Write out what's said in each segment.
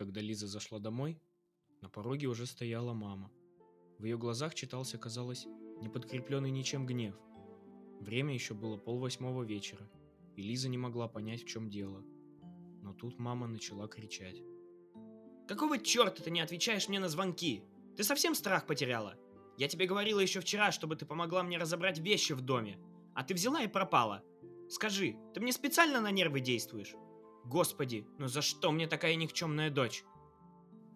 Когда Лиза зашла домой, на пороге уже стояла мама. В ее глазах читался, казалось, не подкрепленный ничем гнев. Время еще было полвосьмого вечера, и Лиза не могла понять, в чем дело. Но тут мама начала кричать. Какого черта ты не отвечаешь мне на звонки? Ты совсем страх потеряла? Я тебе говорила еще вчера, чтобы ты помогла мне разобрать вещи в доме. А ты взяла и пропала. Скажи, ты мне специально на нервы действуешь? Господи, ну за что мне такая никчемная дочь?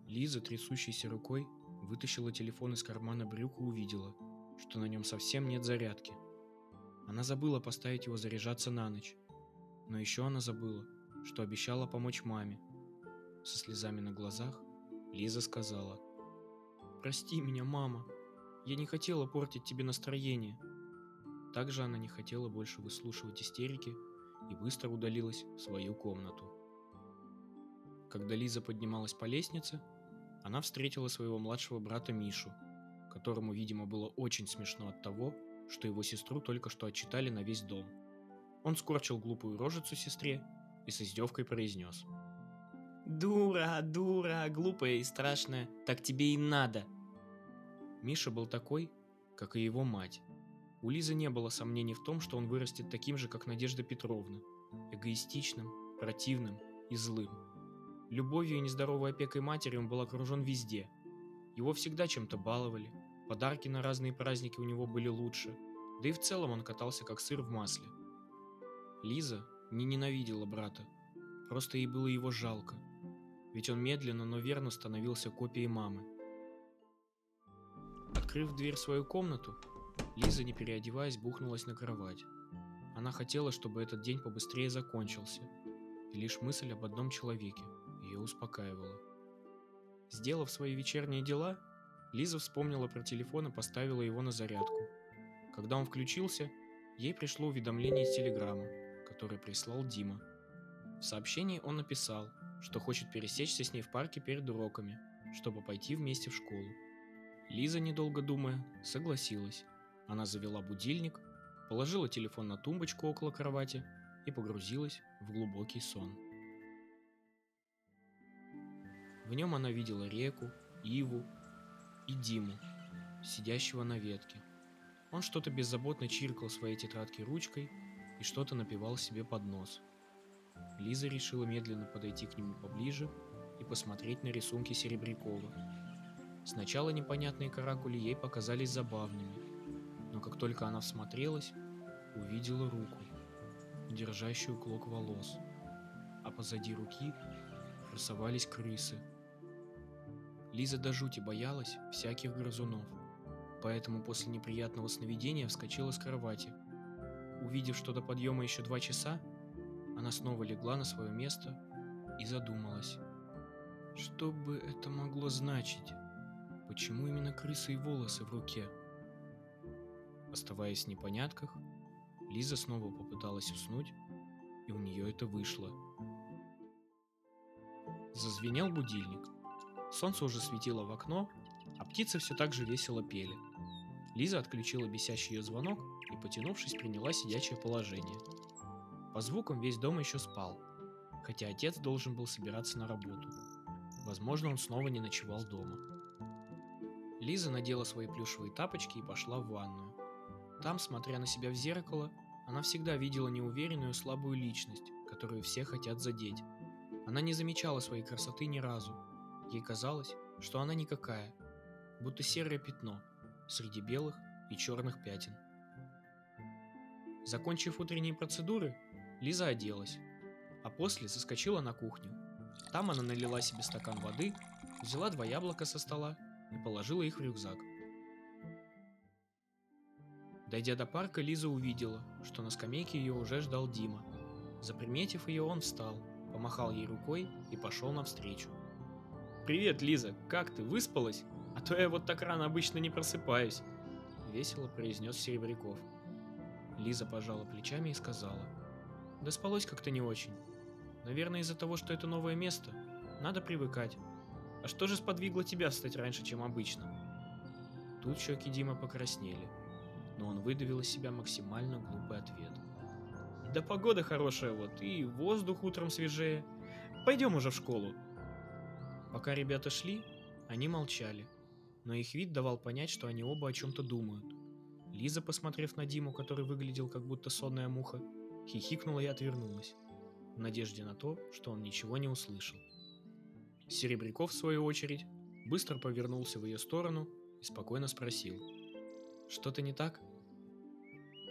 Лиза, трясущейся рукой, вытащила телефон из кармана брюк и увидела, что на нем совсем нет зарядки. Она забыла поставить его заряжаться на ночь. Но еще она забыла, что обещала помочь маме. Со слезами на глазах Лиза сказала. «Прости меня, мама. Я не хотела портить тебе настроение». Также она не хотела больше выслушивать истерики и быстро удалилась в свою комнату. Когда Лиза поднималась по лестнице, она встретила своего младшего брата Мишу, которому, видимо, было очень смешно от того, что его сестру только что отчитали на весь дом. Он скорчил глупую рожицу сестре и с издевкой произнес. «Дура, дура, глупая и страшная, так тебе и надо!» Миша был такой, как и его мать. У Лизы не было сомнений в том, что он вырастет таким же, как Надежда Петровна, эгоистичным, противным и злым. Любовью и нездоровой опекой матери он был окружен везде. Его всегда чем-то баловали, подарки на разные праздники у него были лучше, да и в целом он катался как сыр в масле. Лиза не ненавидела брата, просто ей было его жалко, ведь он медленно, но верно становился копией мамы. Открыв дверь в свою комнату, Лиза, не переодеваясь, бухнулась на кровать. Она хотела, чтобы этот день побыстрее закончился, и лишь мысль об одном человеке ее успокаивала. Сделав свои вечерние дела, Лиза вспомнила про телефон и поставила его на зарядку. Когда он включился, ей пришло уведомление из телеграммы, которое прислал Дима. В сообщении он написал, что хочет пересечься с ней в парке перед уроками, чтобы пойти вместе в школу. Лиза, недолго думая, согласилась. Она завела будильник, положила телефон на тумбочку около кровати и погрузилась в глубокий сон. В нем она видела реку, Иву и Диму, сидящего на ветке. Он что-то беззаботно чиркал своей тетрадки ручкой и что-то напевал себе под нос. Лиза решила медленно подойти к нему поближе и посмотреть на рисунки Серебрякова. Сначала непонятные каракули ей показались забавными, как только она всмотрелась, увидела руку, держащую клок волос, а позади руки красовались крысы – Лиза до жути боялась всяких грызунов, поэтому после неприятного сновидения вскочила с кровати. Увидев, что до подъема еще два часа, она снова легла на свое место и задумалась. Что бы это могло значить? Почему именно крысы и волосы в руке? Оставаясь в непонятках, Лиза снова попыталась уснуть, и у нее это вышло. Зазвенел будильник. Солнце уже светило в окно, а птицы все так же весело пели. Лиза отключила бесящий ее звонок и, потянувшись, приняла сидячее положение. По звукам весь дом еще спал, хотя отец должен был собираться на работу. Возможно, он снова не ночевал дома. Лиза надела свои плюшевые тапочки и пошла в ванную. Там, смотря на себя в зеркало, она всегда видела неуверенную слабую личность, которую все хотят задеть. Она не замечала своей красоты ни разу, Ей казалось, что она никакая, будто серое пятно среди белых и черных пятен. Закончив утренние процедуры, Лиза оделась, а после заскочила на кухню. Там она налила себе стакан воды, взяла два яблока со стола и положила их в рюкзак. Дойдя до парка, Лиза увидела, что на скамейке ее уже ждал Дима. Заприметив ее, он встал, помахал ей рукой и пошел навстречу. «Привет, Лиза, как ты, выспалась? А то я вот так рано обычно не просыпаюсь», — весело произнес Серебряков. Лиза пожала плечами и сказала. «Да спалось как-то не очень. Наверное, из-за того, что это новое место. Надо привыкать. А что же сподвигло тебя встать раньше, чем обычно?» Тут щеки Дима покраснели, но он выдавил из себя максимально глупый ответ. «Да погода хорошая вот, и воздух утром свежее. Пойдем уже в школу, Пока ребята шли, они молчали, но их вид давал понять, что они оба о чем-то думают. Лиза, посмотрев на Диму, который выглядел как будто сонная муха, хихикнула и отвернулась, в надежде на то, что он ничего не услышал. Серебряков, в свою очередь, быстро повернулся в ее сторону и спокойно спросил. «Что-то не так?»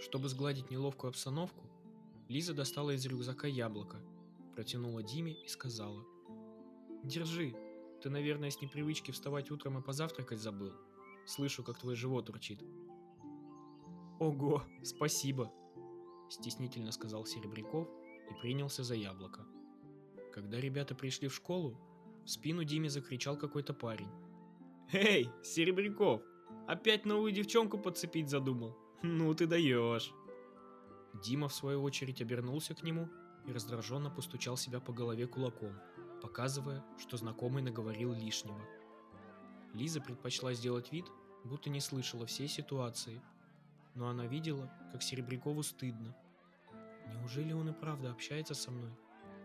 Чтобы сгладить неловкую обстановку, Лиза достала из рюкзака яблоко, протянула Диме и сказала. «Держи, ты, наверное, с непривычки вставать утром и позавтракать забыл. Слышу, как твой живот урчит». «Ого, спасибо!» – стеснительно сказал Серебряков и принялся за яблоко. Когда ребята пришли в школу, в спину Диме закричал какой-то парень. «Эй, Серебряков, опять новую девчонку подцепить задумал? Ну ты даешь!» Дима, в свою очередь, обернулся к нему и раздраженно постучал себя по голове кулаком, показывая, что знакомый наговорил лишнего. Лиза предпочла сделать вид, будто не слышала всей ситуации, но она видела, как Серебрякову стыдно. Неужели он и правда общается со мной?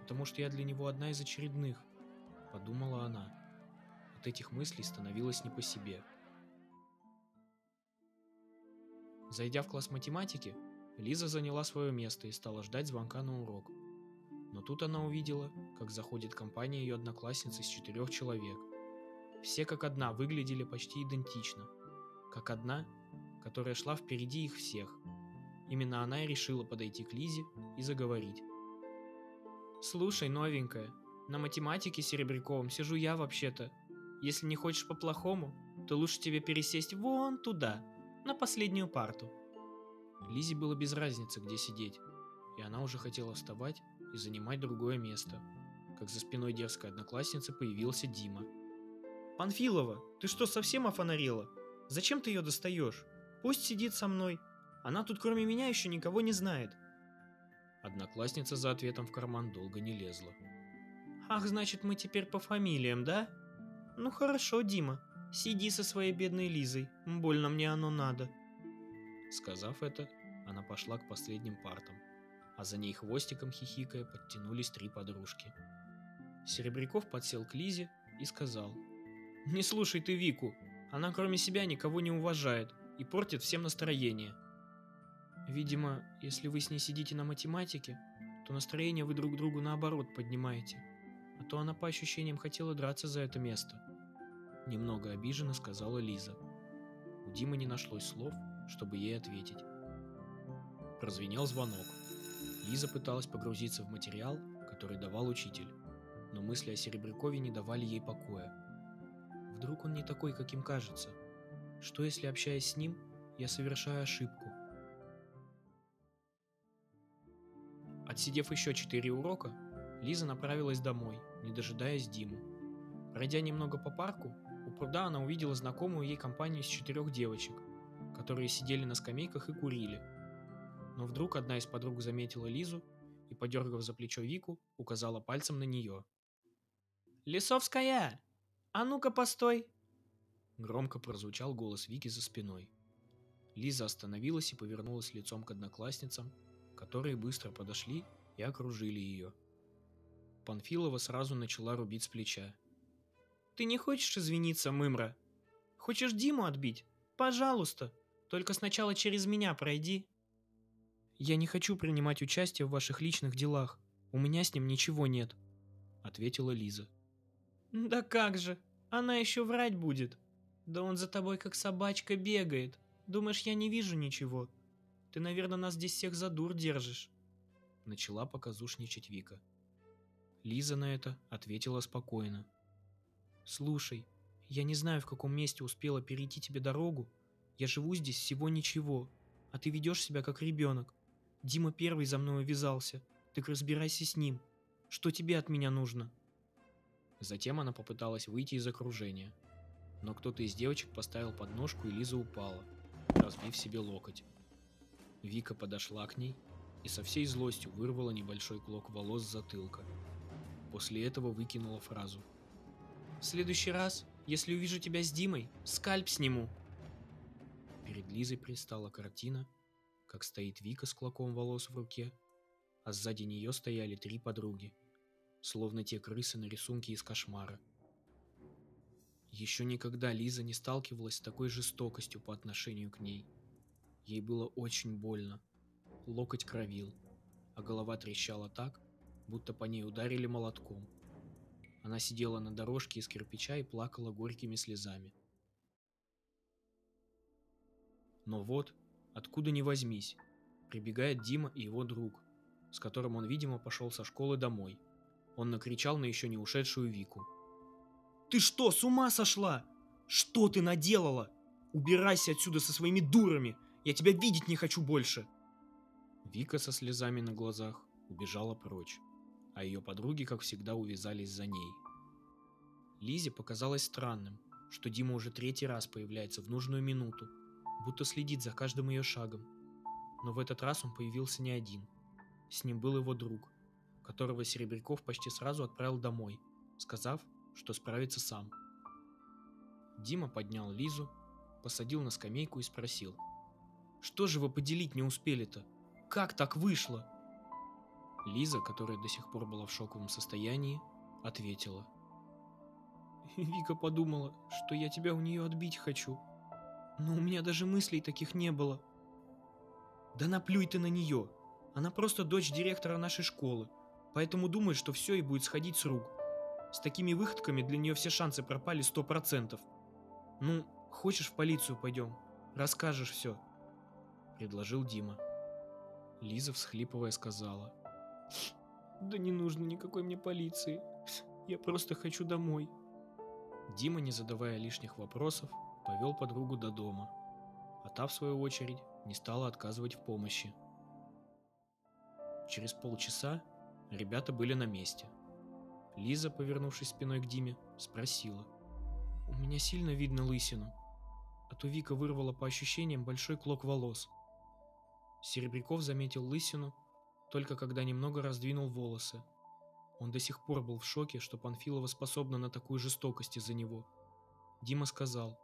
Потому что я для него одна из очередных, подумала она. От этих мыслей становилось не по себе. Зайдя в класс математики, Лиза заняла свое место и стала ждать звонка на урок. Но тут она увидела, как заходит компания ее одноклассниц из четырех человек. Все как одна выглядели почти идентично. Как одна, которая шла впереди их всех. Именно она и решила подойти к Лизе и заговорить. «Слушай, новенькая, на математике Серебряковым сижу я вообще-то. Если не хочешь по-плохому, то лучше тебе пересесть вон туда, на последнюю парту». Лизе было без разницы, где сидеть, и она уже хотела вставать и занимать другое место, как за спиной дерзкой одноклассницы появился Дима. «Панфилова, ты что, совсем офонарела? Зачем ты ее достаешь? Пусть сидит со мной. Она тут кроме меня еще никого не знает». Одноклассница за ответом в карман долго не лезла. «Ах, значит, мы теперь по фамилиям, да? Ну хорошо, Дима, сиди со своей бедной Лизой, больно мне оно надо». Сказав это, она пошла к последним партам, а за ней хвостиком хихикая подтянулись три подружки. Серебряков подсел к Лизе и сказал, «Не слушай ты Вику, она кроме себя никого не уважает и портит всем настроение. Видимо, если вы с ней сидите на математике, то настроение вы друг другу наоборот поднимаете, а то она по ощущениям хотела драться за это место. Немного обиженно сказала Лиза. У Димы не нашлось слов, чтобы ей ответить. Прозвенел звонок. Лиза пыталась погрузиться в материал, который давал учитель, но мысли о Серебрякове не давали ей покоя. Вдруг он не такой, каким кажется? Что если, общаясь с ним, я совершаю ошибку? Отсидев еще четыре урока, Лиза направилась домой, не дожидаясь Диму. Пройдя немного по парку, у пруда она увидела знакомую ей компанию из четырех девочек, которые сидели на скамейках и курили. Но вдруг одна из подруг заметила Лизу и, подергав за плечо Вику, указала пальцем на нее. «Лисовская! А ну-ка, постой!» Громко прозвучал голос Вики за спиной. Лиза остановилась и повернулась лицом к одноклассницам, которые быстро подошли и окружили ее. Панфилова сразу начала рубить с плеча. «Ты не хочешь извиниться, Мымра? Хочешь Диму отбить? Пожалуйста, только сначала через меня пройди». «Я не хочу принимать участие в ваших личных делах. У меня с ним ничего нет», — ответила Лиза. «Да как же, она еще врать будет. Да он за тобой как собачка бегает. Думаешь, я не вижу ничего? Ты, наверное, нас здесь всех за дур держишь». Начала показушничать Вика. Лиза на это ответила спокойно. «Слушай, я не знаю, в каком месте успела перейти тебе дорогу. Я живу здесь всего ничего, а ты ведешь себя как ребенок. Дима первый за мной увязался. Так разбирайся с ним. Что тебе от меня нужно?» Затем она попыталась выйти из окружения. Но кто-то из девочек поставил подножку, и Лиза упала, разбив себе локоть. Вика подошла к ней и со всей злостью вырвала небольшой клок волос с затылка. После этого выкинула фразу. «В следующий раз, если увижу тебя с Димой, скальп сниму!» Перед Лизой пристала картина, как стоит Вика с клоком волос в руке, а сзади нее стояли три подруги, словно те крысы на рисунке из кошмара. Еще никогда Лиза не сталкивалась с такой жестокостью по отношению к ней. Ей было очень больно. Локоть кровил, а голова трещала так, будто по ней ударили молотком. Она сидела на дорожке из кирпича и плакала горькими слезами. Но вот, откуда ни возьмись, прибегает Дима и его друг, с которым он, видимо, пошел со школы домой. Он накричал на еще не ушедшую Вику. Ты что, с ума сошла? Что ты наделала? Убирайся отсюда со своими дурами. Я тебя видеть не хочу больше. Вика со слезами на глазах убежала прочь, а ее подруги, как всегда, увязались за ней. Лизе показалось странным, что Дима уже третий раз появляется в нужную минуту, будто следит за каждым ее шагом. Но в этот раз он появился не один. С ним был его друг, которого Серебряков почти сразу отправил домой, сказав, что справится сам. Дима поднял Лизу, посадил на скамейку и спросил. «Что же вы поделить не успели-то? Как так вышло?» Лиза, которая до сих пор была в шоковом состоянии, ответила. «Вика подумала, что я тебя у нее отбить хочу. Но у меня даже мыслей таких не было». «Да наплюй ты на нее. Она просто дочь директора нашей школы, поэтому думает, что все и будет сходить с рук. С такими выходками для нее все шансы пропали сто процентов. Ну, хочешь в полицию пойдем? Расскажешь все. Предложил Дима. Лиза, всхлипывая, сказала. Да не нужно никакой мне полиции. Я просто хочу домой. Дима, не задавая лишних вопросов, повел подругу до дома. А та, в свою очередь, не стала отказывать в помощи. Через полчаса ребята были на месте – Лиза, повернувшись спиной к Диме, спросила. «У меня сильно видно лысину, а то Вика вырвала по ощущениям большой клок волос». Серебряков заметил лысину, только когда немного раздвинул волосы. Он до сих пор был в шоке, что Панфилова способна на такую жестокость из-за него. Дима сказал.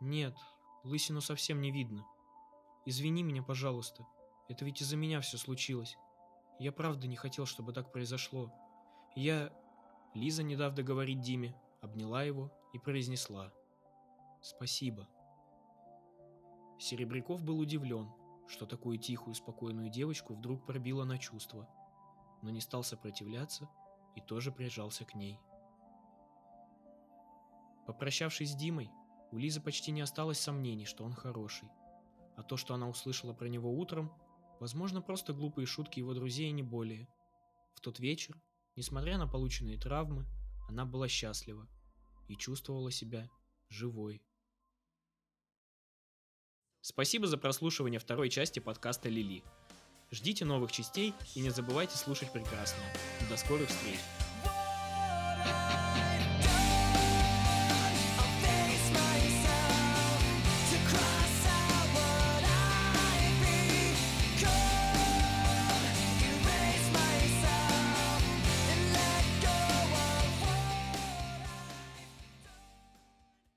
«Нет, лысину совсем не видно. Извини меня, пожалуйста. Это ведь из-за меня все случилось. Я правда не хотел, чтобы так произошло. Я... Лиза, не дав договорить Диме, обняла его и произнесла. Спасибо. Серебряков был удивлен, что такую тихую, спокойную девочку вдруг пробило на чувства, но не стал сопротивляться и тоже прижался к ней. Попрощавшись с Димой, у Лизы почти не осталось сомнений, что он хороший. А то, что она услышала про него утром, возможно, просто глупые шутки его друзей и не более. В тот вечер Несмотря на полученные травмы, она была счастлива и чувствовала себя живой. Спасибо за прослушивание второй части подкаста Лили. Ждите новых частей и не забывайте слушать прекрасное. До скорых встреч!